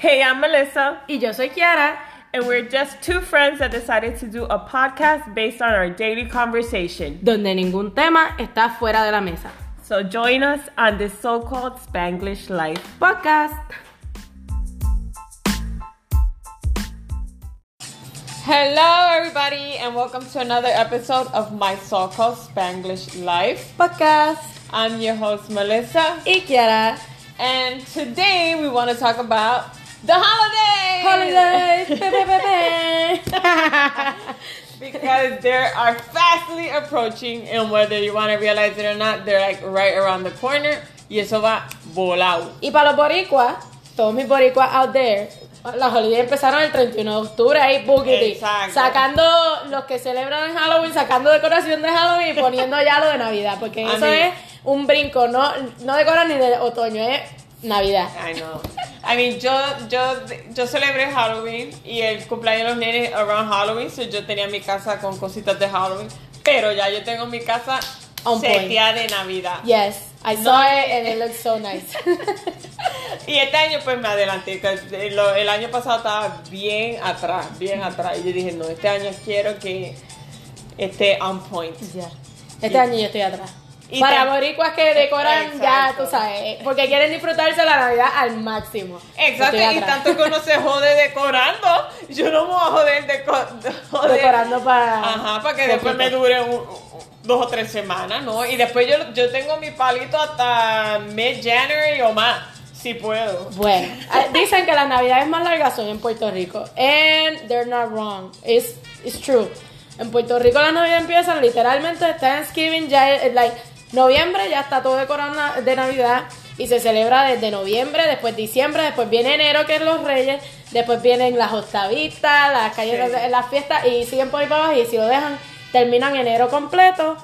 Hey, I'm Melissa, Y yo soy Kiara. and we're just two friends that decided to do a podcast based on our daily conversation. donde ningún tema está fuera de la mesa. So join us on this so called Spanglish life. Podcast. Hello, everybody, and welcome to another episode of my so called Spanglish life. Podcast. I'm your host, Melissa, Y Kiara. and today we want to talk about the holidays! Holidays. Because they are fastly approaching, and whether you want to realize it or not, they're like right around the corner. Y eso va volado. y para los boricuas, todos mis boricuas out there, las holidays empezaron el 31 de octubre ahí, boogity, sacando los que celebran el Halloween, sacando decoración de Halloween y poniendo ya lo de Navidad, porque A eso es un brinco, no, no decoran ni de otoño, es Navidad. I know. I mean, yo, yo, yo celebré Halloween y el cumpleaños de los nenes around Halloween, so yo tenía mi casa con cositas de Halloween, pero ya yo tengo mi casa On point. seteada de Navidad. Yes, I No. saw it and it looks so nice. Y este año pues me adelanté, el, año pasado estaba bien atrás, bien atrás, y yo dije, no, este año quiero que esté on point. Este año yo estoy atrás. Y Para te- boricuas que decoran ya, tú sabes, porque quieren disfrutarse la Navidad al máximo. Exacto, y tanto que uno se jode decorando, yo no me voy a joder deco- joder. Decorando para... Ajá, para que después me dure un- dos o tres semanas, ¿no? Y después yo, yo tengo mi palito hasta mid-January o más, si puedo. Bueno, ah, dicen que las navidades más largas son en Puerto Rico. And they're not wrong. It's, it's true. En Puerto Rico las navidades empiezan literalmente Thanksgiving ya es like noviembre ya está todo decorado de Navidad y se celebra desde noviembre, después diciembre, después viene enero que es los Reyes, después vienen las octavitas, las calles, Sí. las fiestas y siguen por ahí para abajo y si lo dejan terminan enero completo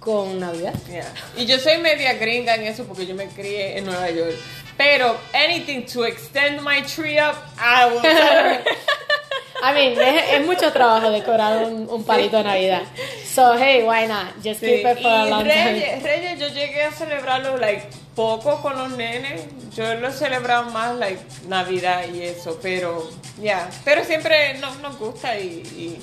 con Navidad. Yeah. Y yo soy media gringa en eso porque yo me crié en Nueva York. Pero anything to extend my tree up, I will. I mean, es, es mucho trabajo decorar un, un palito de Navidad. So, hey, why not? Just Sí, keep it for a Y long time. Reyes, Reyes, yo llegué a celebrarlo like poco con los nenes. Yo lo he celebrado más like Navidad y eso, pero ya, pero siempre nos, nos gusta y, y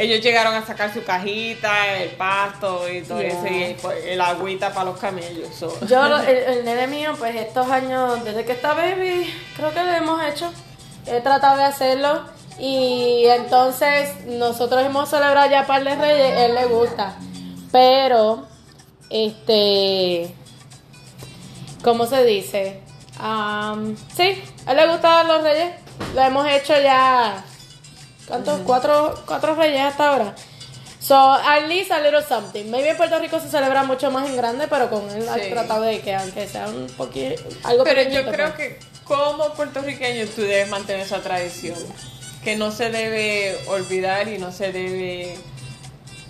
ellos llegaron a sacar su cajita, el pasto y todo Yeah. eso y pues, el agüita para los camellos. so. Yo, el, el nene mío, pues estos años, desde que está baby, creo que lo hemos hecho. He tratado de hacerlo. Y entonces, nosotros hemos celebrado ya par de reyes, él le gusta. Pero, este. ¿Cómo se dice? Am, sí, a él le gustan los reyes. Lo hemos hecho ya. ¿Cuántos? Cuatro, cuatro reyes hasta ahora. So, at least a little something. Maybe en Puerto Rico se celebra mucho más en grande, pero con él Sí. he tratado de que aunque sea un poquito, algo Pero yo creo pues. que como puertorriqueño tú debes mantener esa tradición. Que no se debe olvidar y no se debe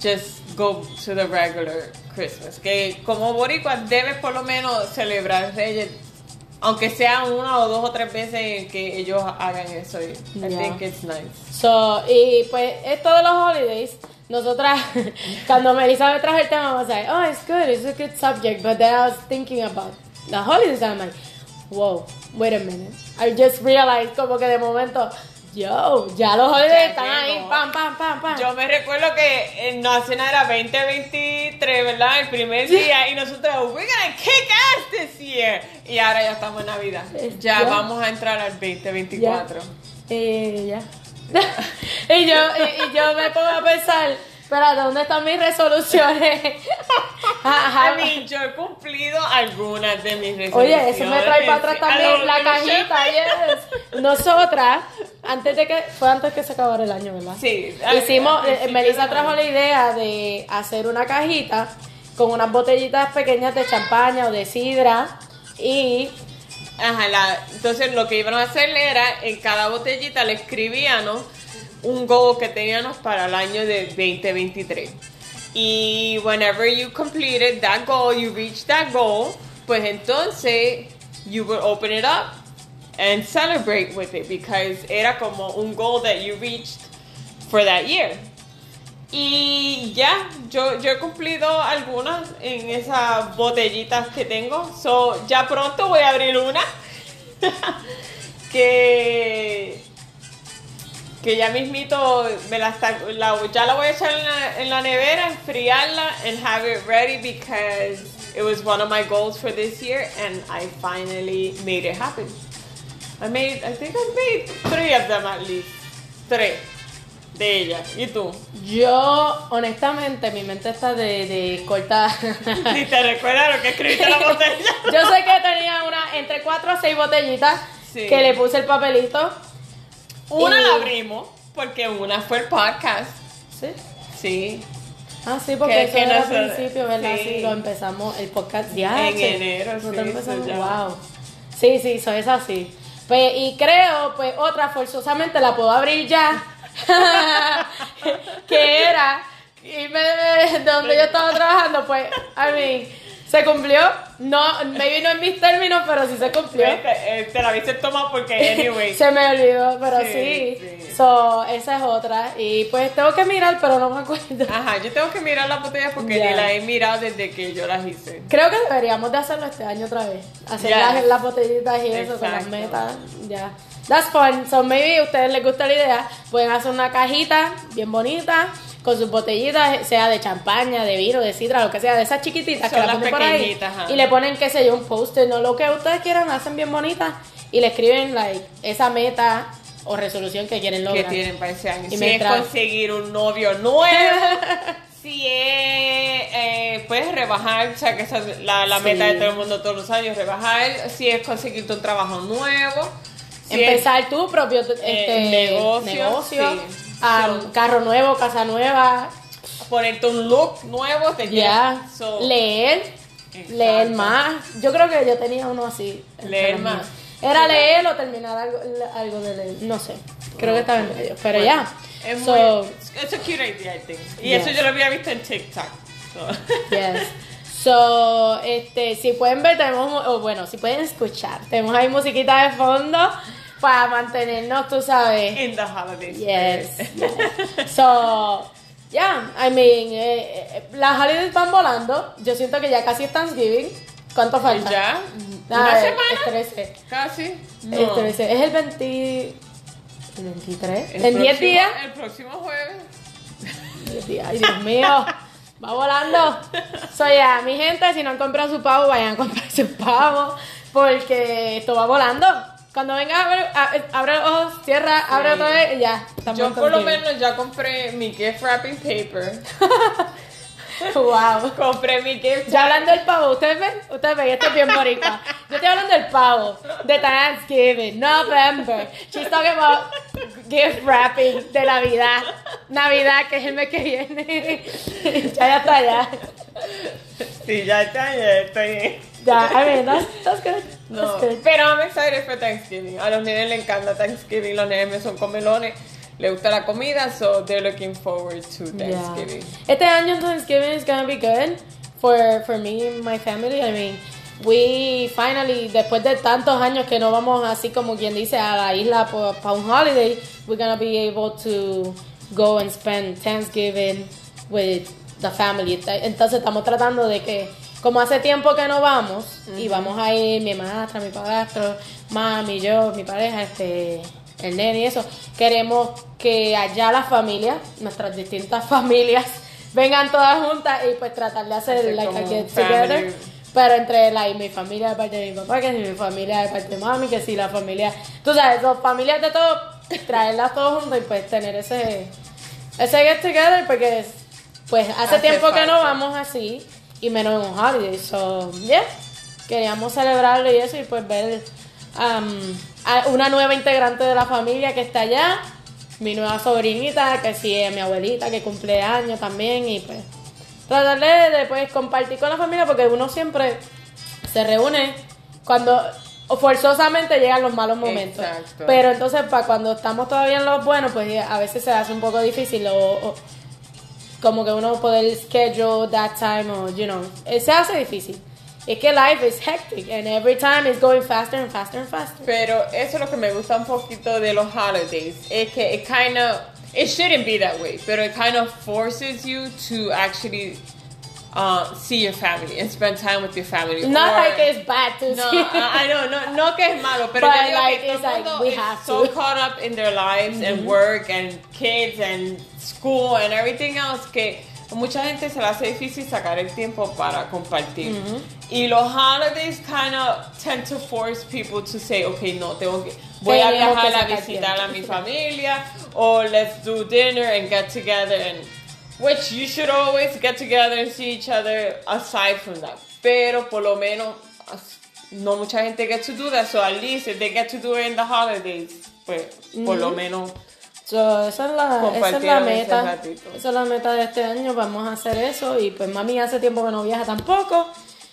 just go to the regular Christmas. Que como boricua debes por lo menos celebrar Reyes. Aunque sea una o dos o tres veces que ellos hagan eso. I Yeah. think it's nice. So, y pues esto de los holidays, nosotras, cuando Melissa me trajo el tema, vamos a decir, oh, it's good, it's a good subject, but then I was thinking about the holidays, and I'm like, whoa, wait a minute. I just realized como que de momento, yo, ya los holidays están ahí, pam, pam, pam, pam. Yo me recuerdo que en Nacional era 2023, ¿verdad? El primer día y nosotros, we're gonna kick ass this year. Y ahora ya estamos en Navidad. Eh, Ya, vamos a entrar al 2024. Eh, ya. y, yo, y, y yo me pongo a pensar, espérate, ¿dónde están mis resoluciones? I mean, yo he cumplido algunas de mis resoluciones. Oye, eso me trae para atrás también la cajita, yes. Nosotras, antes de que, fue antes que se acabara el año, ¿verdad? Sí. Hicimos, eh, Melissa trajo la idea de hacer una cajita con unas botellitas pequeñas de champaña o de sidra y Ajá, la- entonces lo que iban a hacer era, en cada botellita le escribíamos un goal que teníamos para el año de 2023. Y whenever you completed that goal, you reached that goal, pues entonces you would open it up and celebrate with it because era como un goal that you reached for that year. Y ya, yo, yo he cumplido algunas en esas botellitas que tengo. So, ya pronto voy a abrir una. que que ya mismito me la, la- ya la voy a echar en la, en la nevera, enfriarla and have it ready because it was one of my goals for this year and I finally made it happen. I made, I think I made three of them at least. Tres de ellas. ¿Y tú? Yo, honestamente, mi mente está de, de corta. Ni te recuerdas lo que escribiste en la botella. Yo sé que tenía una entre 4 a 6 botellitas Sí. que le puse el papelito. Una Y- la abrimos porque una fue el podcast. ¿Sí? Sí. Ah, sí, porque Que- eso que era al nosotros- principio, ¿verdad? Sí. sí. lo empezamos, el podcast ya. En enero, sí, Nosotros empezamos, eso ya. wow. Sí, sí, eso es así. Pues, y creo, pues, otra forzosamente la puedo abrir ya. que era irme de de donde yo estaba trabajando, pues, I mean, se cumplió. No, maybe no en mis términos, pero sí se cumplió. Te, eh, te la viste tomar porque, anyway. Se me olvidó, pero sí. Sí, sí. So, esa es otra. Y pues tengo que mirar, pero no me acuerdo. Ajá, yo tengo que mirar las botellas porque Ya. ni las he mirado desde que yo las hice. Creo que deberíamos de hacerlo este año otra vez. Hacer Ya. las, las botellitas y eso con las metas. Ya. That's fun. So maybe a ustedes les gusta la idea. Pueden hacer una cajita bien bonita con sus botellitas, sea de champaña, de vino, de sidra, lo que sea, de esas chiquititas Son que las ponen por ahí. ajá. Y le ponen, qué sé yo, un post-it, no lo que ustedes quieran, hacen bien bonitas. Y le escriben like, esa meta o resolución que quieren que lograr. tienen para ese año. Y si mientras- es conseguir un novio nuevo, si es, eh, puedes rebajar, o sea, que esa es la, la Sí. meta de todo el mundo todos los años, rebajar, si es conseguirte un trabajo nuevo, si es- Empezar tu propio este, Eh, negocio, negocio, sí. So- carro nuevo, casa nueva, ponerte un look nuevo, te so- leer, Exacto. leer más. Yo creo que yo tenía uno así. Leer más. Era leer o terminar algo, algo de leer. No sé. Creo que estaba en medio. Pero ya. Es So, muy, es a cute idea, I think. Y Yes. eso yo lo había visto en TikTok. so. yes. So, este, si pueden ver, tenemos, o bueno, si pueden escuchar, tenemos ahí musiquita de fondo para mantenernos, tú sabes. In the holiday Yes. yes. So, yeah, I mean, eh, eh, las holidays van volando. Yo siento que ya casi es Thanksgiving. ¿Cuánto falta? ¿Ya? Ah, ¿Una el- semana? el 13. Casi. No. El 13. Es el 20. ¿El 23? El en 10 próximo- días. El próximo jueves. 10 días. Ay, Dios mío. Va volando. So, ya, mi gente, si no han comprado su pavo, vayan a comprar su pavo. Porque esto va volando. Cuando venga, abre, a- abre los ojos, cierra, abre otra vez y ya. Yo por lo menos ya compré mi gift wrapping paper. Wow. compré mi gift Ya hablando del pavo, ustedes ven, ustedes ven, esto es bien boricua. Yo estoy hablando del pavo, de Thanksgiving, November. She's talking about gift wrapping de Navidad. Navidad, que es el mes que viene. ya, ya está, ya. Sí, ya está, ya estoy. Ya, I mean, that's, that's good. No, That's good. pero I'm excited for Thanksgiving. A los nenes les encanta Thanksgiving. Los nenes son comelones. Les gusta la comida, so they're looking forward to Thanksgiving. Yeah. Este año Thanksgiving is gonna be good for, for me and my family. I mean, we finally, después de tantos años que no vamos así como quien dice a la isla para un holiday, we're gonna be able to go and spend Thanksgiving with the family. Entonces estamos tratando de que, como hace tiempo que no vamos, y vamos a ir mi madrastra, mi padrastro, mami, yo, mi pareja, este el nene y eso, queremos que allá las familias, nuestras distintas familias, vengan todas juntas y pues tratar de hacer Hacer like a get together. Pero entre like, mi familia de parte de mi papá, que si mi familia de parte de mami, que si la familia, tú sabes, dos familias de todo, traerlas todas juntas y pues tener ese, ese get together porque es- pues hace, Hace tiempo que no vamos así y menos en un holiday. So, yeah, queríamos celebrarlo y eso y pues ver um, a una nueva integrante de la familia que está allá, mi nueva sobrinita, que sí es mi abuelita que cumple años también y pues tratar de, pues compartir con la familia porque uno siempre se reúne cuando o forzosamente llegan los malos momentos. Exacto. Pero entonces para cuando estamos todavía en los buenos, pues a veces se hace un poco difícil o, o como que uno poder schedule that time o you know, eh, se hace difícil. Es que life is hectic and every time it's going faster and faster and faster. Pero eso es lo que me gusta un poquito de los holidays. Es que it kind of, it shouldn't be that way, pero it kind of forces you to actually uh, see your family and spend time with your family. Not Or- like it's bad to No, see. I I know, no, no que es malo, pero But, yo like, it's like, we have so to. caught up in their lives and work and kids and school and everything else que mucha gente se le hace difícil sacar el tiempo para compartir. Y los holidays kind of tend to force people to say, okay, no, tengo que, voy a viajar a visitar a mi familia or let's do dinner and get together and which you should always get together and see each other aside from that. Pero por lo menos no mucha gente gets to do that, so at least if they get to do it in the holidays, pues por lo menos So, esa es la, esa es la meta. Esa es la meta de este año. Vamos a hacer eso. Y pues mami hace tiempo que no viaja tampoco.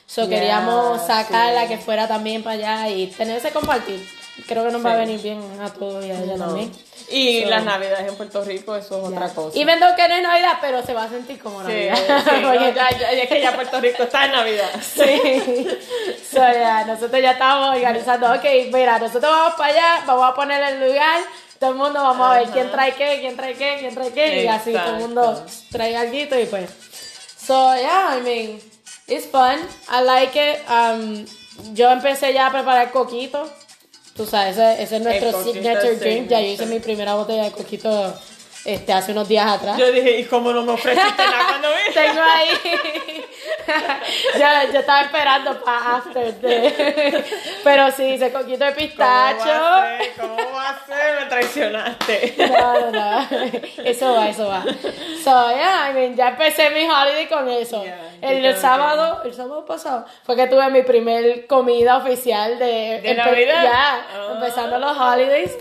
So, Yeah, queríamos sacarla sí. que fuera también para allá y tener ese compartir. Creo que nos va a Sí. venir bien a todos y a ella no. también. Y So, las navidades en Puerto Rico, eso es ya. otra cosa. Y vendo que no es Navidad, pero se va a sentir como Sí, Navidad. sí, no, Porque- ya, ya- es que ya Puerto Rico está en Navidad. Sí. So, ya, nosotros ya estamos organizando. Ok, mira, nosotros vamos para allá, vamos a poner el lugar. Todo el mundo vamos a ver Ajá. quién trae qué, quién trae qué, quién trae qué. Y así todo el mundo Exacto. trae algo y pues. So, yeah, I mean, it's fun. I like it. Um, yo empecé ya a preparar coquito. Tú sabes, ese, ese es nuestro signature drink. Ya yo hice mi primera botella de coquito este, hace unos días atrás. Yo dije, ¿y cómo no me ofreciste nada cuando vine? Tengo ahí. yo, yo estaba esperando para after. de- Pero sí, hice coquito de ¿Cómo va pistacho. a ser? ¿Cómo va a ser? Me traicionaste. No, no, no. Eso va, eso va. So, yeah, I mean, ya empecé mi holiday con eso. Yeah, el, creo sábado, el sábado pasado, fue que tuve mi primer comida oficial de... ¿De Navidad? Ya, Ah, empezando los holidays.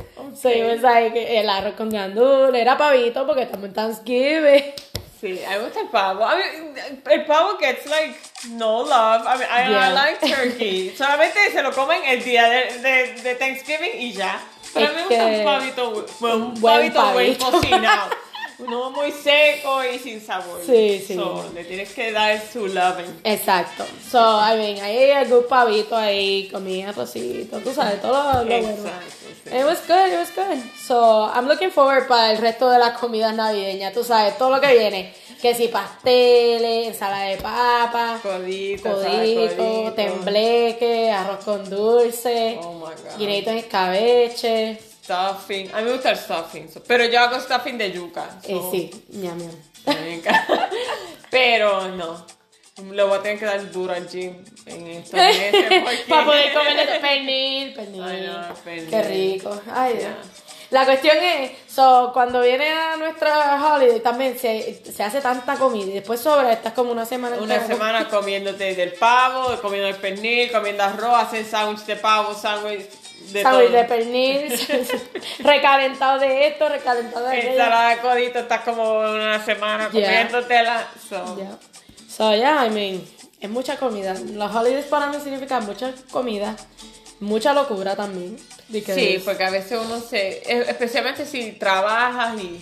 So, it was like el arroz con gandules, era pavito porque estamos en Thanksgiving. Sí, me gusta el pavo. I mean, el pavo gets like no love. I mean, I, I Yeah. like turkey. Solamente se lo comen el día de, de, de Thanksgiving y ya. Pero a mí me Es gusta un pavito, un Un buen pavito buen pavito. cocinado. No muy seco y sin sabor. Sí, sí. So, le tienes que dar su loving. Exacto. So, I mean, ahí hay algún pavito ahí, comí arrocito, tú sabes, todo lo, lo bueno. Exacto. sí. It was good, it was good. So, I'm looking forward para el resto de las comidas navideñas, tú sabes, todo lo que viene. Que si pasteles, ensalada de papa, Codito, codito, codito. tembleque, arroz con dulce, Oh guineitos en escabeche. Stuffing. A mí me gusta el stuffing. Pero yo hago stuffing de yuca. Eh, sí, ñam, ñam. Pero no. Le voy a tener que dar duro al gym en estos meses. porque- Para poder comer pernil, pernil. Ay, no, pernil. Qué rico. Ay, Dios. La cuestión es, so, cuando viene a nuestra holiday también se, se hace tanta comida y después sobra, estás como una semana Una entera. semana comiéndote del pavo, comiendo el pernil, comiendo arroz, hacen sándwich de pavo, sándwich de Sándwich todo. de pernil, recalentado de esto, recalentado de aquello. Ensalada de codito, estás como una semana Yeah. comiéndotela. So, Yeah. So, yeah, I mean, es mucha comida. Los holidays para mí significan mucha comida, mucha locura también. Sí, porque a veces uno se, e- especialmente si trabajas y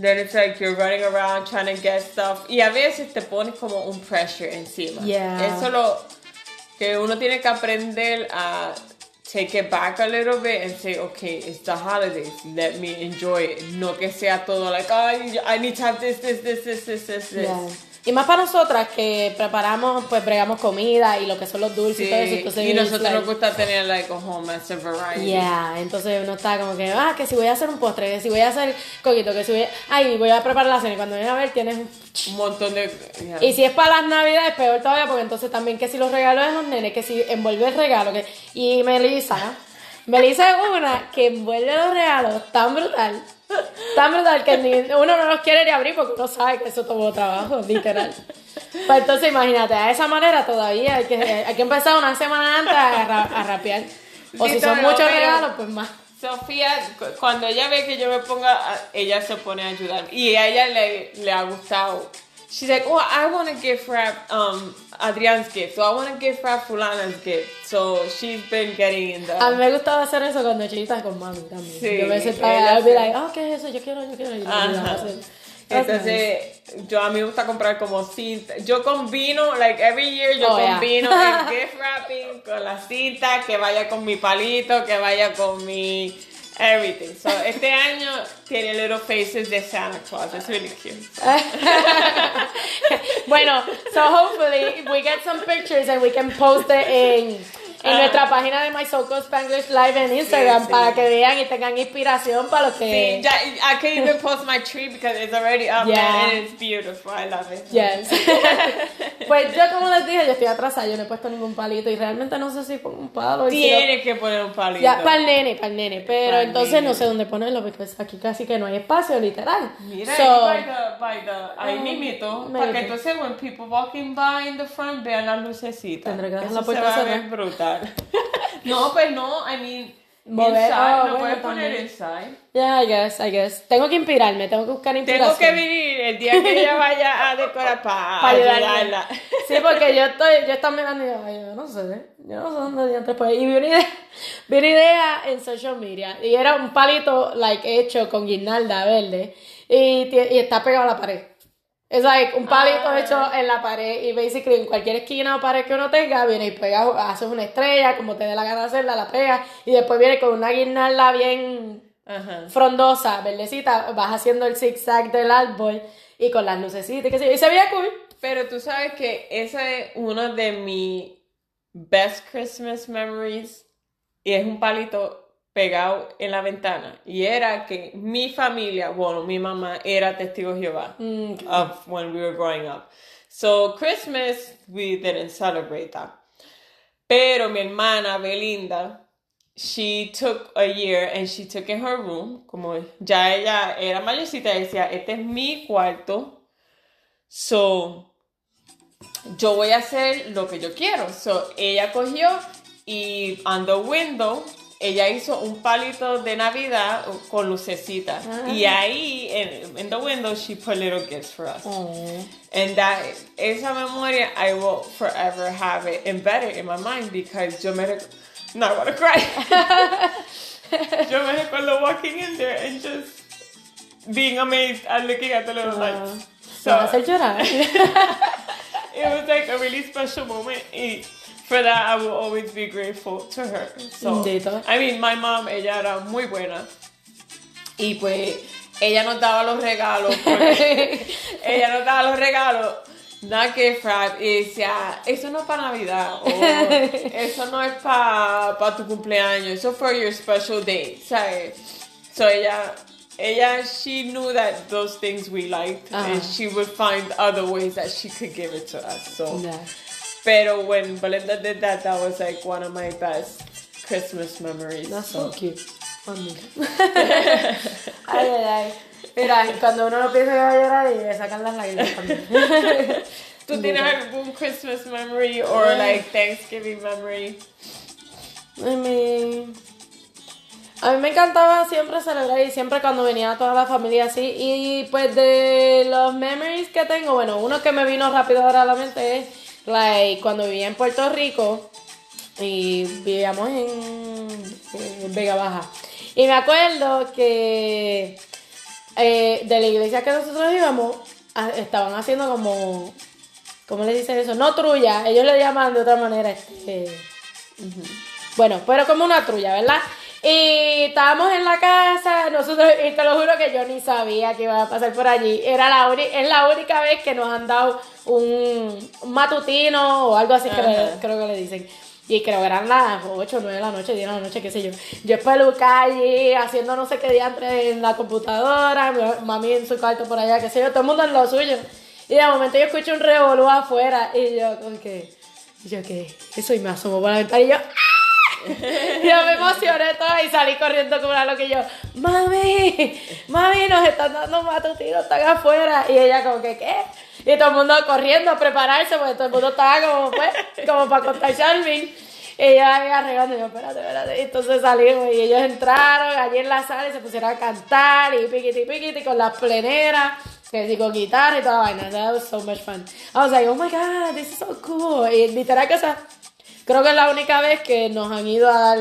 then it's like you're running around trying to get stuff y a veces te pones como un pressure encima. Yeah. Eso lo que uno tiene que aprender a take it back a little bit and say, okay, it's the holidays, let me enjoy it. No que sea todo like, oh, I need to have this, this, this, this, this, this, this. Yeah. Y más para nosotras que preparamos, pues bregamos comida y lo que son los dulces y todo eso. Entonces, y nosotros like- nos gusta tener like a whole massive variety. Yeah, entonces uno está como que, ah, que si voy a hacer un postre, que si voy a hacer coquito, que si voy a... Ay, voy a preparar la cena y cuando vienes a ver tienes... Un montón de... yeah. Y si es para las navidades, peor todavía, porque entonces también que si los regalos de los nenes, que si envuelve el regalo, que... Y Melissa, Melissa es una que envuelve los regalos tan brutal, tan brutal que ni, uno no los quiere ni abrir porque uno sabe que eso tomó trabajo, literal. Pues entonces imagínate, a esa manera todavía hay que, hay que empezar una semana antes a, ra- a rapear. O si son muchos pero- regalos, pues más. Sofía, cu- cuando ella ve que yo me ponga, ella se pone a ayudar. Y a ella le, le ha gustado. She's like, oh, I want to gift wrap um, Adrian's gift. So I want to gift wrap Fulana's gift. So she's been getting in the... A mí me gustaba hacer eso cuando chiquita con mami también. Sí, yo me sentaba sí. be like, oh, ¿qué es eso? Yo quiero, yo quiero. Y yo nice. Entonces, yo a mí me gusta comprar como cinta. Yo combino, like every year, yo Oh, yeah. combino el gift wrapping con la cinta, que vaya con mi palito, que vaya con mi Everything. So, este año tiene little faces de Santa Claus. It's really cute. bueno, so hopefully we get some pictures and we can post it in en Ah. nuestra página de My So Called Spanglish Live en Instagram Sí, sí. para que vean y tengan inspiración para lo Sí, que ya, I can even post my tree because it's already up Yeah. there and it's beautiful. I love it. Yes. pues yo como les dije, yo estoy atrasada, yo no he puesto ningún palito y realmente no sé si pongo un palo. Tienes que poner un palito. Ya, para el nene, para el nene, pero Pa'l entonces nene. no sé dónde ponerlo porque aquí casi que no hay espacio, literal. Mira, So, by the, by the, ahí maybe. para que entonces when people walking by in the front vean las lucecitas. Tendré que dejar la puerta cerrada. no, pues no, I mean, inside, oh, bueno, puedes poner también. inside. Yeah, I guess, I guess. Tengo que inspirarme, tengo que buscar inspiración. Tengo que venir el día que ella vaya a decorar para Pa' ayudarla. Sí, porque yo estoy, yo estoy mirando y yo, ay, yo no sé, yo no sé dónde diantres pues. Y vi una idea, vi una idea en social media y era un palito, like, hecho con guirnalda verde y está pegado a la pared. Es like un palito Ah. hecho en la pared y basically en cualquier esquina o pared que uno tenga, viene y pega, haces una estrella, como te dé la gana de hacerla, la pega y después viene con una guirnalda bien Ajá. frondosa, verdecita, vas haciendo el zigzag del árbol y con las lucecitas sé yo, y se veía cool. Pero tú sabes que ese es uno de mis best Christmas memories y es un palito pegado en la ventana y era que mi familia, bueno, mi mamá era testigo de Jehová Mm, of when we were growing up. So Christmas we didn't celebrate that. Pero mi hermana Belinda, she took a year and she took in her room, como ya ella era mayorcita, decía, este es mi cuarto. So yo voy a hacer lo que yo quiero. So, ella cogió y on the window, ella hizo un palito de Navidad con lucecitas. Ah. Y ahí, en in the window, she put little gifts for us. Oh. And that, esa memoria, I will forever have it embedded in my mind because yo me, no, I want to cry. yo me recuerdo walking in there and just being amazed and looking at the little lights. Se va a hacer llorar. it was like a really special moment. Y for that, I will always be grateful to her. So. I mean, my mom, ella era muy buena. Y pues, ella nos daba los regalos. porque ella nos daba los regalos. Not gift wrap. Y decía, eso no es para Navidad. O eso no es para tu cumpleaños. Eso for your special day. ¿Sabes? So ella, ella, she knew that those things we liked. And she would find other ways that she could give it to us. So. Yeah. Pero when Belinda did that, that was like one of my best Christmas memories. That's so cute. ay, ay, ay. Mira, cuando uno no piensa que va a llorar y le sacan las lágrimas también. ¿Tú tienes algún Christmas memory or like Thanksgiving memory? I mean, a mí me encantaba siempre celebrar y siempre cuando venía toda la familia así. Y pues de los memories que tengo, bueno, uno que me vino rápido ahora a la mente es like, cuando vivía en Puerto Rico y vivíamos en, en Vega Baja. Y me acuerdo que eh, de la iglesia que nosotros íbamos, a- estaban haciendo como, ¿cómo le dicen eso? No trulla, ellos le llaman de otra manera, este, bueno, pero como una trulla, ¿verdad? Y estábamos en la casa, nosotros, y te lo juro que yo ni sabía que iba a pasar por allí. Era la es la única vez que nos han dado un, un matutino o algo así, creo, creo que le dicen. Y creo que eran las 8, 9 de la noche, 10 de la noche, qué sé yo. Yo espelucada allí, haciendo no sé qué diantre en la computadora, mi- mami en su cuarto por allá, qué sé yo, todo el mundo en lo suyo. Y de momento yo escucho un revolú afuera y yo, como que, y yo, ¿qué? Eso y me asomo por la ventana y yo, ¡ah! Yo me emocioné toda y salí corriendo como una loca y yo, mami, mami, nos están dando matutinos, están afuera. Y ella como que, ¿qué? Y todo el mundo corriendo a prepararse, porque todo el mundo estaba como, pues, como para contar Charmin. Y ella ahí arreglando, y yo, espérate, espérate. Entonces salimos y ellos entraron allí en la sala y se pusieron a cantar y piquiti piquiti con las pleneras, que con guitarra y toda la vaina. That was so much fun. I was like, oh my god, this is so cool. Y literal que esa, creo que es la única vez que nos han ido a dar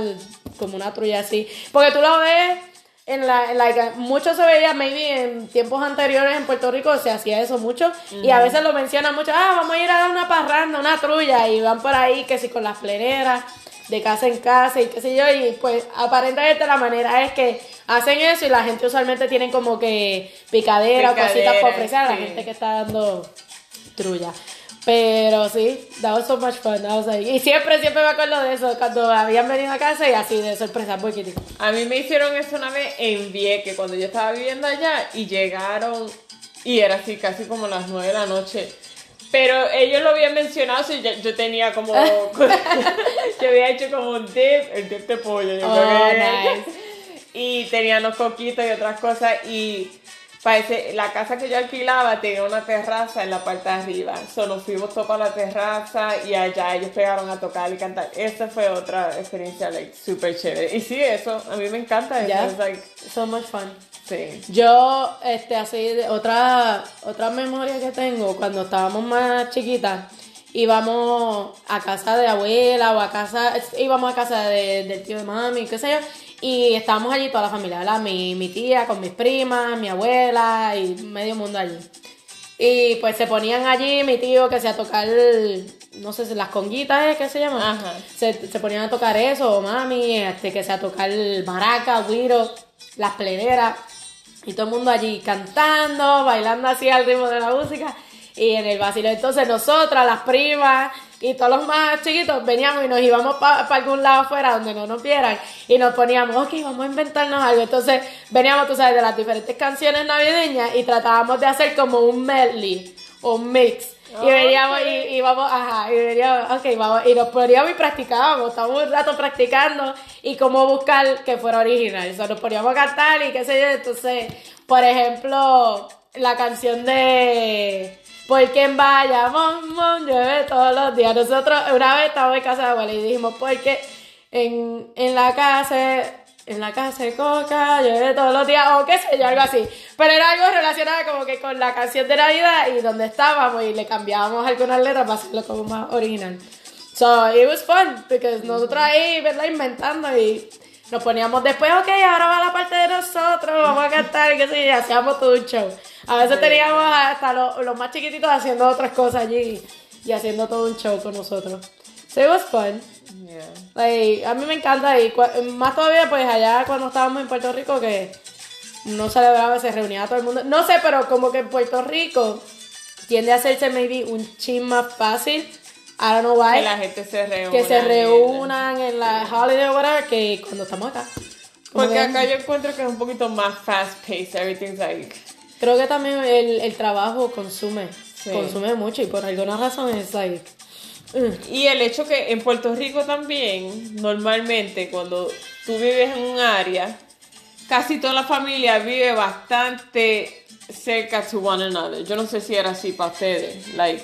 como una trulla así. Porque tú lo ves en la, en la mucho se veía, maybe en tiempos anteriores en Puerto Rico se hacía eso mucho. Y a veces lo mencionan mucho, ah, vamos a ir a dar una parranda, una trulla. Y van por ahí que si con las pleneras. de casa en casa y qué sé yo, y pues aparentemente la manera es que hacen eso y la gente usualmente tienen como que picadera, o cositas Picadera, para ofrecer a la sí. gente que está dando trulla. Pero sí, that was so much fun. I was like- y siempre, siempre me acuerdo de eso, cuando habían venido a casa y así de sorpresa, porque A mí me hicieron eso una vez en Vieques, cuando yo estaba viviendo allá, y llegaron, y era así casi como las 9 de la noche. Pero ellos lo habían mencionado, si yo, yo tenía como. yo había hecho como un dip, el dip de pollo. Yo Oh, creo que había nice. Y tenía los coquitos y otras cosas. Y parece, la casa que yo alquilaba tenía una terraza en la parte de arriba. So, nos fuimos todos para la terraza y allá ellos pegaron a tocar y cantar. Esta fue otra experiencia, like, súper chévere. Y sí, eso, a mí me encanta eso. es like, so much fun. sí. Yo, este, así, otra, otra memoria que tengo, cuando estábamos más chiquitas, íbamos a casa de abuela o a casa, íbamos a casa de- del tío de mami, qué sé yo, y estábamos allí toda la familia, ¿verdad? Mi, mi tía con mis primas, mi abuela y medio mundo allí. Y pues se ponían allí, mi tío que se a tocar, no sé si las conguitas, ¿eh? ¿qué se llama? Ajá. Se, se ponían a tocar eso, o mami, este, que se a tocar maraca, guiro, las pleneras. Y todo el mundo allí cantando, bailando así al ritmo de la música. Y en el vacilo, entonces nosotras, las primas y todos los más chiquitos, veníamos y nos íbamos para algún lado afuera donde no nos vieran. Y nos poníamos, ok, vamos a inventarnos algo. Entonces veníamos, tú sabes, de las diferentes canciones navideñas y tratábamos de hacer como un medley o un mix. Y veníamos y, y íbamos, ajá, y veníamos, ok, vamos, y nos poníamos y practicábamos, estábamos un rato practicando y cómo buscar que fuera original. O sea, nos poníamos a cantar y qué sé yo, entonces, por ejemplo, la canción de Porque en Bayamón mon, llueve todos los días. Nosotros una vez estábamos en casa de abuela y dijimos, porque en, en la casa, en la casa de Coca llueve todos los días, o qué sé yo, algo así. Pero era algo relacionado como que con la canción de Navidad y donde estábamos y le cambiábamos algunas letras para hacerlo como más original. So, it was fun, porque nosotros ahí, ¿verdad? Inventando y nos poníamos después, ok, ahora va la parte de nosotros, vamos a cantar, y qué sé yo, y hacíamos todo un show. A veces teníamos hasta los, los más chiquititos haciendo otras cosas allí y haciendo todo un show con nosotros. So, it was fun. Yeah. Like, a mí me encanta y más todavía pues allá cuando estábamos en Puerto Rico que no celebraba, se reunía todo el mundo. No sé, pero como que en Puerto Rico tiende a hacerse maybe un chin más fácil. I don't know why. Que la gente se reúna. que se reúnan en la holiday o whatever que cuando estamos acá. Porque que acá yo encuentro que es un poquito más fast paced. Everything's like. Creo que también el, el trabajo consume, Sí. consume mucho y por alguna razón es like... mm, Y el hecho que en Puerto Rico también, normalmente, cuando tú vives en un área, casi toda la familia vive bastante cerca to one another. Yo no sé si era así para ustedes. Like,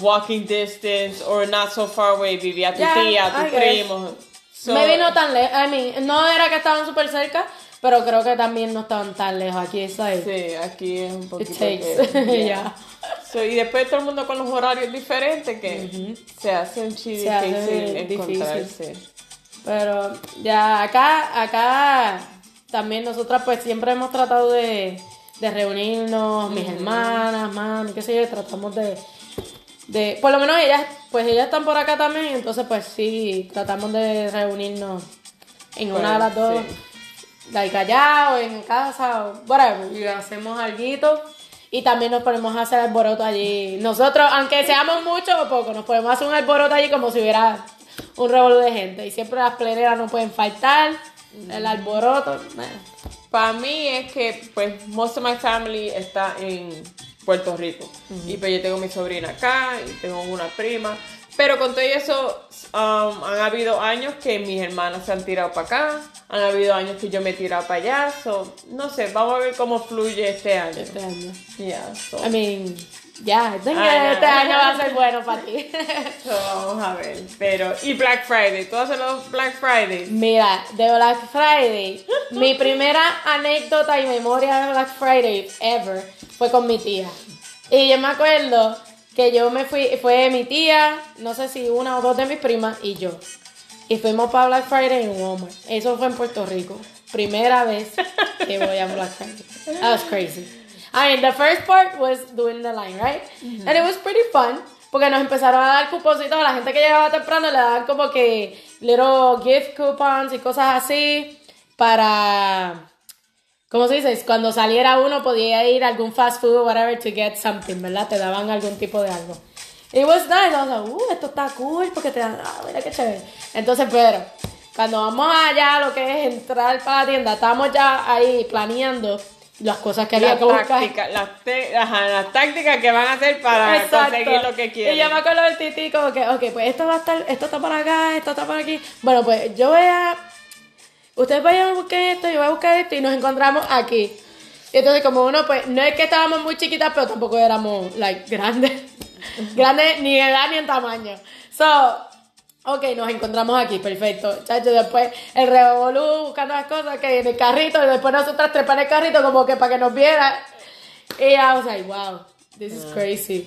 walking distance or not so far away. Vivía tu Yeah, tía, I tu guess. primo. So- me vino tan lejos, I mean, no era que estaban súper cerca, pero creo que también no estaban tan lejos. Aquí es like, Sí, aquí es un it poquito. takes, que- yeah. So, y después todo el mundo con los horarios diferentes que se hace un hace difícil encontrarse. Pero ya acá, acá también nosotras pues siempre hemos tratado de, de reunirnos, mis hermanas, mami, qué sé yo, tratamos de, de, por lo menos ellas, pues ellas están por acá también, entonces pues sí, tratamos de reunirnos en una de las Pues, dos, sí. like allá o en casa o whatever, y hacemos algo y también nos ponemos a hacer alboroto allí. Nosotros, aunque seamos muchos o pocos, nos podemos hacer un alboroto allí como si hubiera un revolú de gente. Y siempre las pleneras no pueden faltar, el alboroto. Para mí es que, pues, most of my family está en Puerto Rico. Y pues yo tengo mi sobrina acá y tengo una prima. Pero con todo eso, um, han habido años que mis hermanos se han tirado para acá. Han habido años que yo me he tirado para allá. So, no sé, vamos a ver cómo fluye este año. Este año. Yeah, so, I mean, ya, que know. este año va a ser bueno para ti. so, vamos a ver. Pero, y Black Friday, ¿tú haces los Black Fridays? Mira, de Black Friday, mi primera anécdota y memoria de Black Friday ever fue con mi tía. Y yo me acuerdo que yo me fui, fue mi tía, no sé si una o dos de mis primas y yo. Y fuimos para Black Friday en Walmart. Eso fue en Puerto Rico. Primera vez que voy a Black Friday. That was crazy. I mean, the first part was doing the line, right? And it was pretty fun. Porque nos empezaron a dar cuponcitos a la gente que llegaba temprano, le daban como que little gift coupons y cosas así para ¿Cómo se dice? Cuando saliera uno podía ir a algún fast food o whatever to get something, ¿verdad? Te daban algún tipo de algo. It was nice. I was like, uh, esto está cool porque te dan, ah, mira qué chévere. Entonces, pero, cuando vamos allá, lo que es entrar para la tienda, estamos ya ahí planeando las cosas que había que buscar. táctica, las, te- ajá, las tácticas que van a hacer para Exacto. conseguir lo que quieren. Y yo me acuerdo del titi como que, ok, pues esto va a estar, esto está por acá, esto está por aquí. Bueno, pues yo voy a, ustedes vayan a buscar esto, yo voy a buscar esto y nos encontramos aquí. Y entonces como uno, pues, no es que estábamos muy chiquitas, pero tampoco éramos, like, grandes. grandes ni en edad ni en tamaño. So, ok, nos encontramos aquí, perfecto. Chacho, después el revolú buscando las cosas que en el carrito, y después nosotras trepas en el carrito como que para que nos vieran. Y I was like, wow, this is crazy.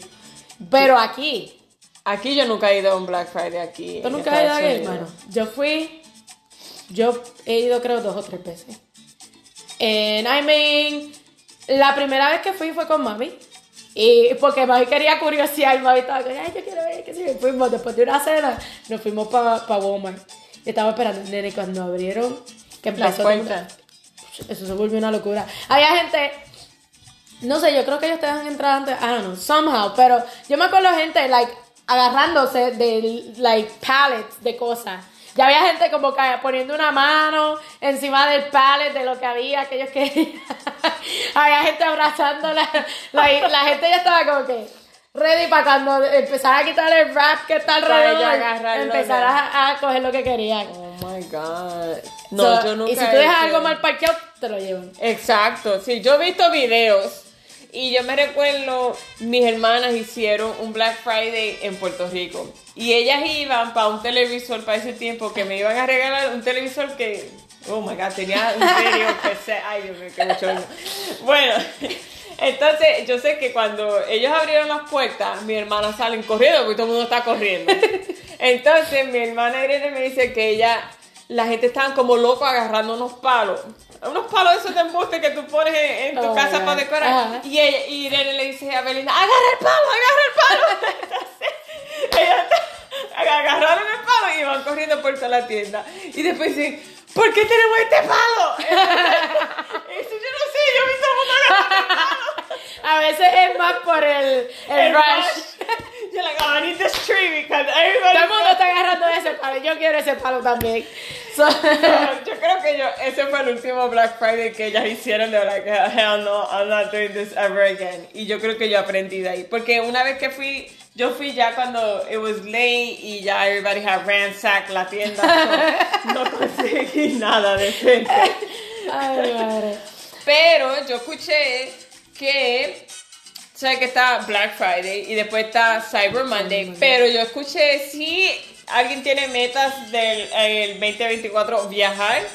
Pero aquí, Aquí yo nunca he ido a un Black Friday aquí. ¿tú nunca has ido? Unidos. Bueno, yo fui, yo he ido creo dos o tres veces. And I mean, la primera vez que fui fue con mami. Y porque mami quería curiosear, mami estaba como, ay, yo quiero ver qué yo. Fuimos después de una cena, nos fuimos para pa Walmart. Y estaba esperando, nene, cuando abrieron, que empezó el puertas. eso se volvió una locura. Había gente, no sé, yo creo que ellos te dejan entrar antes, I don't know, somehow, pero yo me acuerdo gente, like, agarrándose de, like, pallets de cosas. Ya había gente como que poniendo una mano encima del pallet de lo que había, que ellos querían. había gente abrazándola. La, la gente ya estaba como que ready para cuando empezar a quitar el wrap que está alrededor. empezar a, a coger lo que querían. Oh my god. No, So, yo nunca y si tú dejas algo mal parqueado, te lo llevan. Exacto, sí, yo he visto videos y yo me recuerdo, mis hermanas hicieron un Black Friday en Puerto Rico y ellas iban para un televisor para ese tiempo que me iban a regalar un televisor que, oh my god, tenía un video que se, ay Dios mío, qué bochorno. Bueno, entonces yo sé que cuando ellos abrieron las puertas, mis hermanas salen corriendo porque todo el mundo está corriendo. Entonces mi hermana Irene me dice que ella, la gente estaban como locos agarrando unos palos. Unos palos esos de embuste que tú pones en, en tu Oh, casa para decorar. Ajá. Y, ella, y Irene le dice a Belinda, agarra el palo, agarra el palo. Ellas agarraron el palo y iban corriendo por toda la tienda. Y después dicen, ¿por qué tenemos este palo? Dice, yo no sé, yo agarrando el palo. A veces es más por el, el, El rush. rush. You're like, oh, I need this tree because everybody. Todo el mundo está agarrando ese palo. Yo quiero ese palo también. So- yo creo que yo, ese fue el último Black Friday que ellas hicieron de like, hell no, I'm not doing this ever again. Y yo creo que yo aprendí de ahí. Porque una vez que fui, yo fui ya cuando it was late y ya everybody had ransacked la tienda. so no conseguí nada decente. Ay, madre. Pero yo escuché que, sabes que está Black Friday y después está Cyber Monday, pero yo escuché si alguien tiene metas del el 2024 viajar,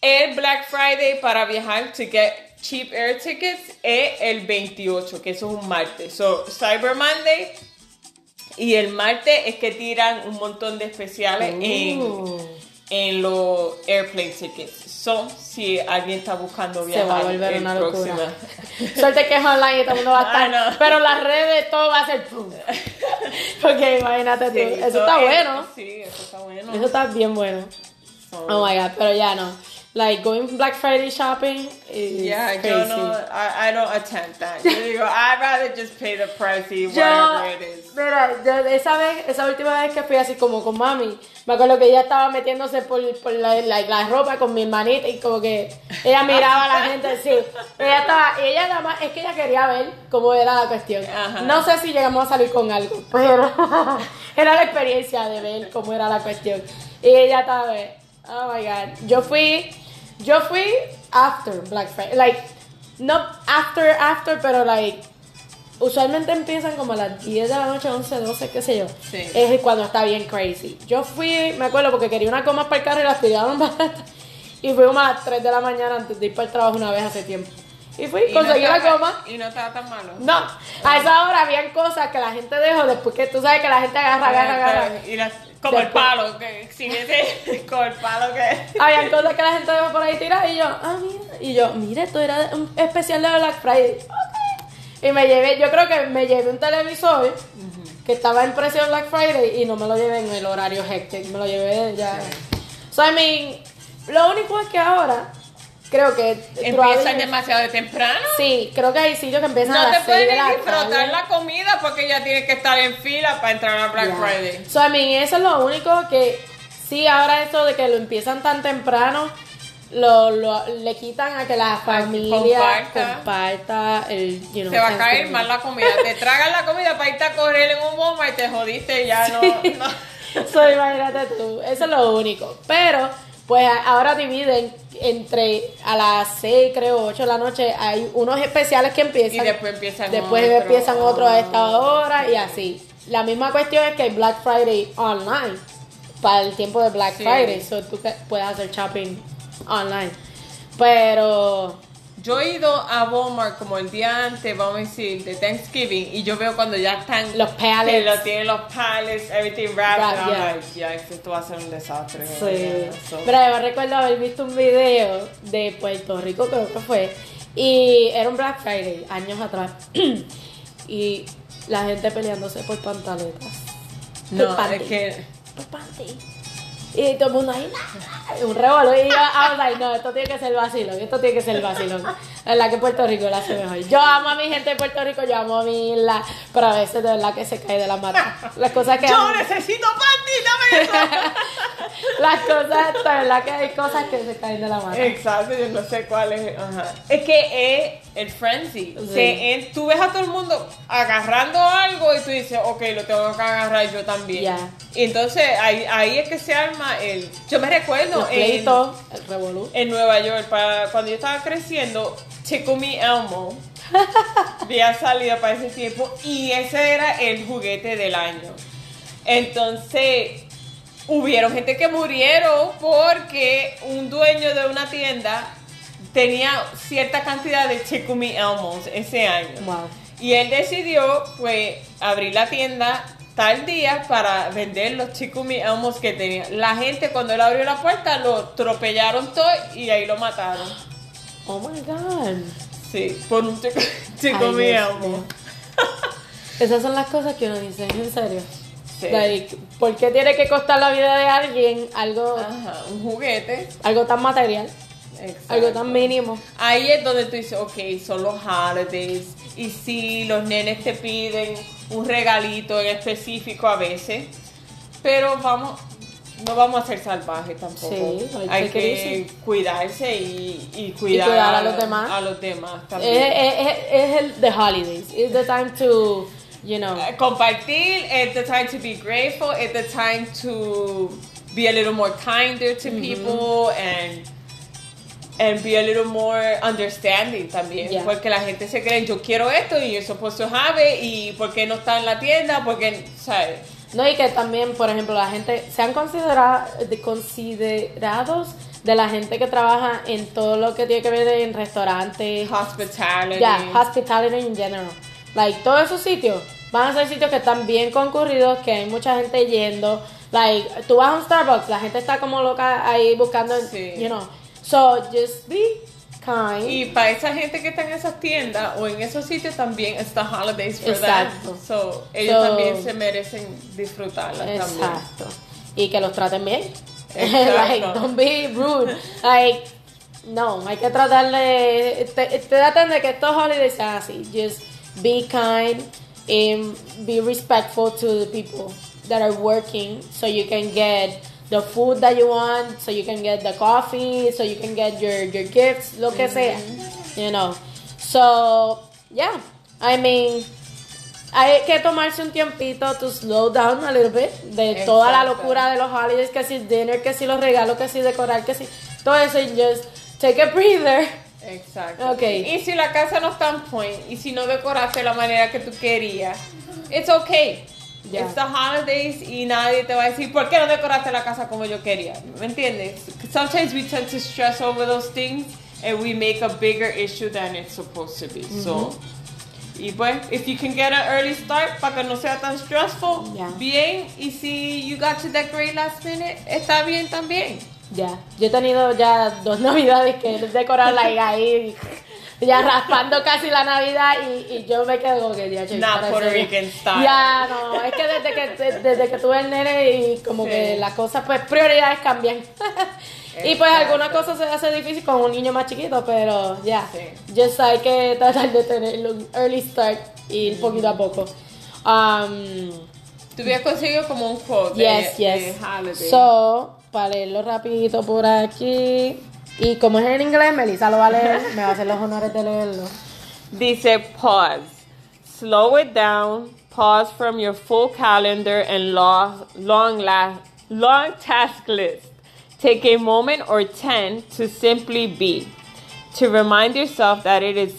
el Black Friday para viajar to get cheap air tickets es el 28, que eso es un martes. So, Cyber Monday y el martes es que tiran un montón de especiales en Uh. en los airplane tickets. So, si alguien está buscando Se viajar va a volver una próximo- locura. Suerte que es online y todo el mundo va a estar. Pero las redes, todo va a ser pum. Porque imagínate tú. Sí, Eso so, está eh, bueno. Sí, eso está bueno. Eso está bien bueno. So, Oh my god, pero ya no. Like going Black Friday shopping is yeah, crazy. yo no, I, I don't attempt that. Yo digo, I'd rather just pay the price y Yo, whatever it is. mira, yo esa vez, esa última vez que fui así como con mami, me acuerdo que ella estaba metiéndose por, por la, la- la ropa con mi hermanita y como que ella miraba a la gente así. Ella estaba, y ella nada más, es que ella quería ver cómo era la cuestión. Ajá. No sé si llegamos a salir con algo, pero era la experiencia de ver cómo era la cuestión. Y ella estaba, oh my god, yo fui, yo fui after Black Friday, like, no after, after, pero like, usualmente empiezan como a las 10 de la noche, 11, 12, qué sé yo. Sí. Es cuando está bien crazy. Yo fui, me acuerdo, porque quería unas gomas para el carro y las tiraron baratas. Y fui como a las 3 de la mañana antes de ir para el trabajo una vez hace tiempo. Y fui, Y conseguí no la goma. Y no estaba tan malo. No, a esa hora habían cosas que la gente dejó después que tú sabes que la gente agarra, agarra, agarra. Y las- como el palo, que si ese, con el palo que... Habían cosas que la gente dejó por ahí tiradas y yo, ah, mira. Y yo, mire, esto era un especial de Black Friday. Ok. Y me llevé, yo creo que me llevé un televisor que estaba en precio Black Friday y no me lo llevé en el horario hectic, me lo llevé ya. So, I mean, lo único es que ahora creo que Empiezan demasiado de temprano. Sí, creo que hay sitios que empiezan a No te 6 puedes de la disfrutar tarde. la comida porque ya tienes que estar en fila para entrar a Black. Friday. So, I mean, eso es lo único que sí, ahora esto de que lo empiezan tan temprano, lo, lo- le quitan a que la familia comparta. comparta, el, you know, Te va a caer mal la comida. Te tragas la comida para irte a correr en un Walmart y te jodiste ya no. no. So, imagínate tú, eso es lo único. Pero, pues ahora dividen entre a las 6, creo, 8 de la noche, hay unos especiales que empiezan. Y después empiezan Después otro. empiezan otros a esta hora y así. La misma cuestión es que hay Black Friday online para el tiempo de Black Sí. Friday. So, tú puedes hacer shopping online. Pero, Yo he ido a Walmart como el día antes, vamos a decir, de Thanksgiving, y yo veo cuando ya están. Los pallets. Que lo tienen los pallets, everything wrapped. Wrap, and I'm yeah. like, yeah, esto va a ser un desastre. Sí. Yeah, so- Pero yo recuerdo haber visto un video de Puerto Rico, creo que fue. Y era un Black Friday, años atrás. y la gente peleándose por pantaletas. No, por panty, es que. Por panty. Y todo el mundo ahí, un revolú. Y yo, like, no, esto tiene que ser vacilón, esto tiene que ser vacilón. La verdad que Puerto Rico la hace mejor. Yo amo a mi gente de Puerto Rico, yo amo a mi isla, pero a veces de verdad que se cae de la mata. Las cosas que ¡Yo amo- necesito eso! Las cosas, de verdad que hay cosas que se caen de la mata. Exacto, yo no sé cuál es. Ajá. Es que es el frenzy. Sí. Se- en- tú ves a todo el mundo agarrando algo y tú dices, ok, lo tengo que agarrar yo también. Ya. Y entonces ahí, ahí es que se arma el. Yo me recuerdo en, el en Nueva York, para, cuando yo estaba creciendo, Chico Me Elmo había salido para ese tiempo y ese era el juguete del año. Entonces, hubieron gente que murieron porque un dueño de una tienda tenía cierta cantidad de Chico Me Elmos ese año. Wow. Y él decidió, pues, abrir la tienda tal día para vender los Chikumi Elmos que tenía. La gente, cuando él abrió la puerta, lo atropellaron todo y ahí lo mataron. Oh my god. Sí, por un Chikumi Elmo. Esas son las cosas que uno dice, en serio. Sí. Like, ¿Por qué tiene que costar la vida de alguien algo, Ajá, un juguete. algo tan material? Exacto. Algo tan mínimo. Ahí es donde tú dices, ok, son los holidays. Y si los nenes te piden un regalito en específico a veces. Pero vamos, no vamos a ser salvajes tampoco. Sí, hay que que cuidarse y, y cuidar, cuidar a los demás. A los demás también. es, es- es el the holidays. It's the time to, you know. Eh, Compartir, it's the time to be grateful, it's the time to be a little more kinder to people and and be a little more understanding también. Yeah. Porque la gente se cree, yo quiero esto y yo supposed to have it, y por qué no está en la tienda, porque, ¿sabes? No, y que también, por ejemplo, la gente, se han considerado, de- considerados de la gente que trabaja en todo lo que tiene que ver en restaurantes, Hospitality. ya, hospitality in general. Like, todos esos sitios van a ser sitios que están bien concurridos, que hay mucha gente yendo. Like, tú vas a un Starbucks, la gente está como loca ahí buscando, Sí. you know. So, just be kind. Y para esa gente que está en esas tiendas o en esos sitios también está holidays for Exacto. them. So, ellos So- también se merecen disfrutarlas también. Exacto. Y que los traten bien. Exacto. like, don't be rude. Like, no, hay que tratarle. Te, traten de que estos holidays sean así. Just be kind and be respectful to the people that are working so you can get the food that you want, so you can get the coffee, so you can get your, your gifts, lo que mm-hmm. sea. You know. So, yeah. I mean, hay que tomarse un tiempito to slow down a little bit de toda la locura de los holidays, que si dinner, que si los regalos, que si decorar, que si todo eso y just take a breather. Exacto. Ok. Y si la casa no está en point y si no decoraste de la manera que tú querías, it's okay. Ya. It's the holidays y nadie te va a decir por qué no decoraste la casa como yo quería. ¿Me entiendes? Sometimes we tend to stress over those things and we make a bigger issue than it's supposed to be. So, y pues, if you can get an early start para que no sea tan stressful, Ya. bien. Y si you got to decorate last minute, está bien también. Ya, yo he tenido ya dos navidades que decorar like ahí ya raspando casi la Navidad y, y yo me quedo como que ya Not Puerto Rican style. Ya, no, es que desde que, de- desde que tuve el nene y como Sí. que las cosas, pues prioridades cambian. y pues algunas cosas se hace difícil con un niño más chiquito, pero ya, Sí. just hay que tratar de tener un early start y ir poquito a poco. Um, Tú conseguido como un quote de, Yes, de yes. holiday. So, para leerlo rapidito por aquí. Y como es en inglés, Melissa lo va a leer. me va a hacer los honores de leerlo. Dice pause. Slow it down. Pause from your full calendar and long, long, long task list. Take a moment or 10 to simply be. To remind yourself that it is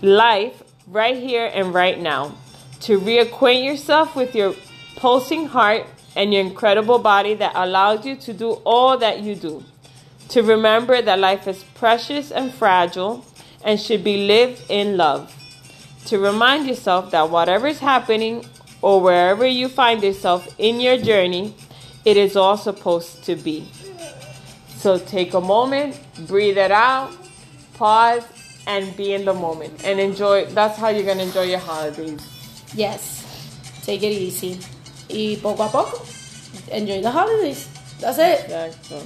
life right here and right now. To reacquaint yourself with your pulsing heart and your incredible body that allows you to do all that you do. To remember that life is precious and fragile and should be lived in love. To remind yourself that whatever is happening or wherever you find yourself in your journey, it is all supposed to be. So take a moment, breathe it out, pause, and be in the moment and enjoy. That's how you're gonna enjoy your holidays. Yes. Take it easy. Y poco a poco, enjoy the holidays. That's it. Exactly.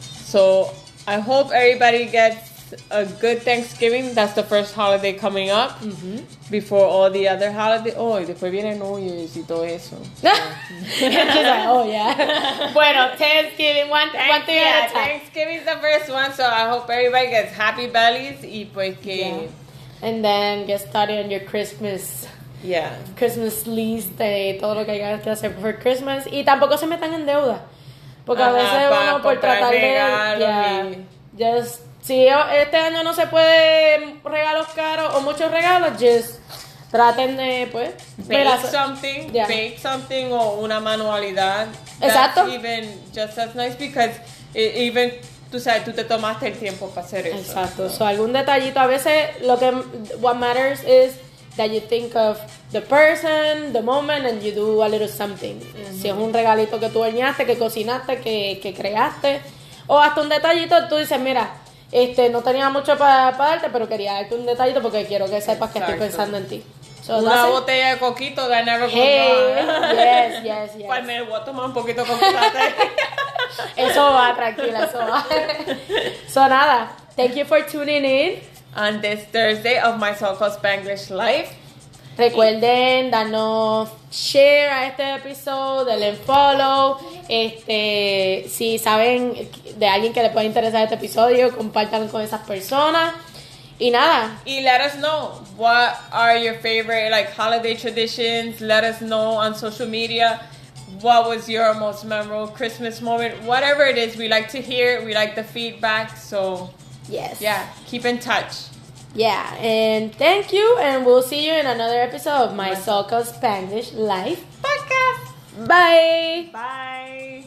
So I hope everybody gets a good Thanksgiving. That's the first holiday coming up mm-hmm. before all the other holidays. Oh, y después viene New Year's y todo eso. Like, oh yeah. bueno, Thanksgiving, one, one thing yeah, at a time. Thanksgiving's the first one, so I hope everybody gets happy bellies y pues que Yeah. And then get started on your Christmas yeah. Christmas list de todo lo que hay que hacer for Christmas y tampoco se metan en deuda porque a veces uno por tratar de yeah, y- just- si este año no se puede regalos caros o muchos regalos just traten de pues Bake something, Yeah. bake something o una manualidad. Exacto. That's even just as nice because it, even tú sabes, tú te tomaste el tiempo para hacer eso. Exacto. So, algún detallito. A veces lo que what matters is that you think of the person, the moment, and you do a little something. Si es un regalito que tú horneaste, que cocinaste, que, que creaste, o hasta un detallito, tú dices, mira, este, no tenía mucho para darte, pero quería darte un detallito porque quiero que sepas que estoy Exacto. pensando en ti. So, Una botella de coquito that never Hey, yes, yes, yes. Pues me voy a tomar un poquito de coquito. Eso va, tranquila, eso va. so, nada. Thank you for tuning in. On this Thursday of my so-called Spanglish life. Recuerden darnos share a este episodio, denle follow. Este, si saben de alguien que le pueda interesar este episodio, compartan con esas personas. Y nada, Y let us know what are your favorite like holiday traditions. Let us know on social media what was your most memorable Christmas moment. Whatever it is, we like to hear. We like the feedback. So yes. yeah, keep in touch. Yeah, and thank you, and we'll see you in another episode of my so-called Spanish life. Podcast. Bye. Bye.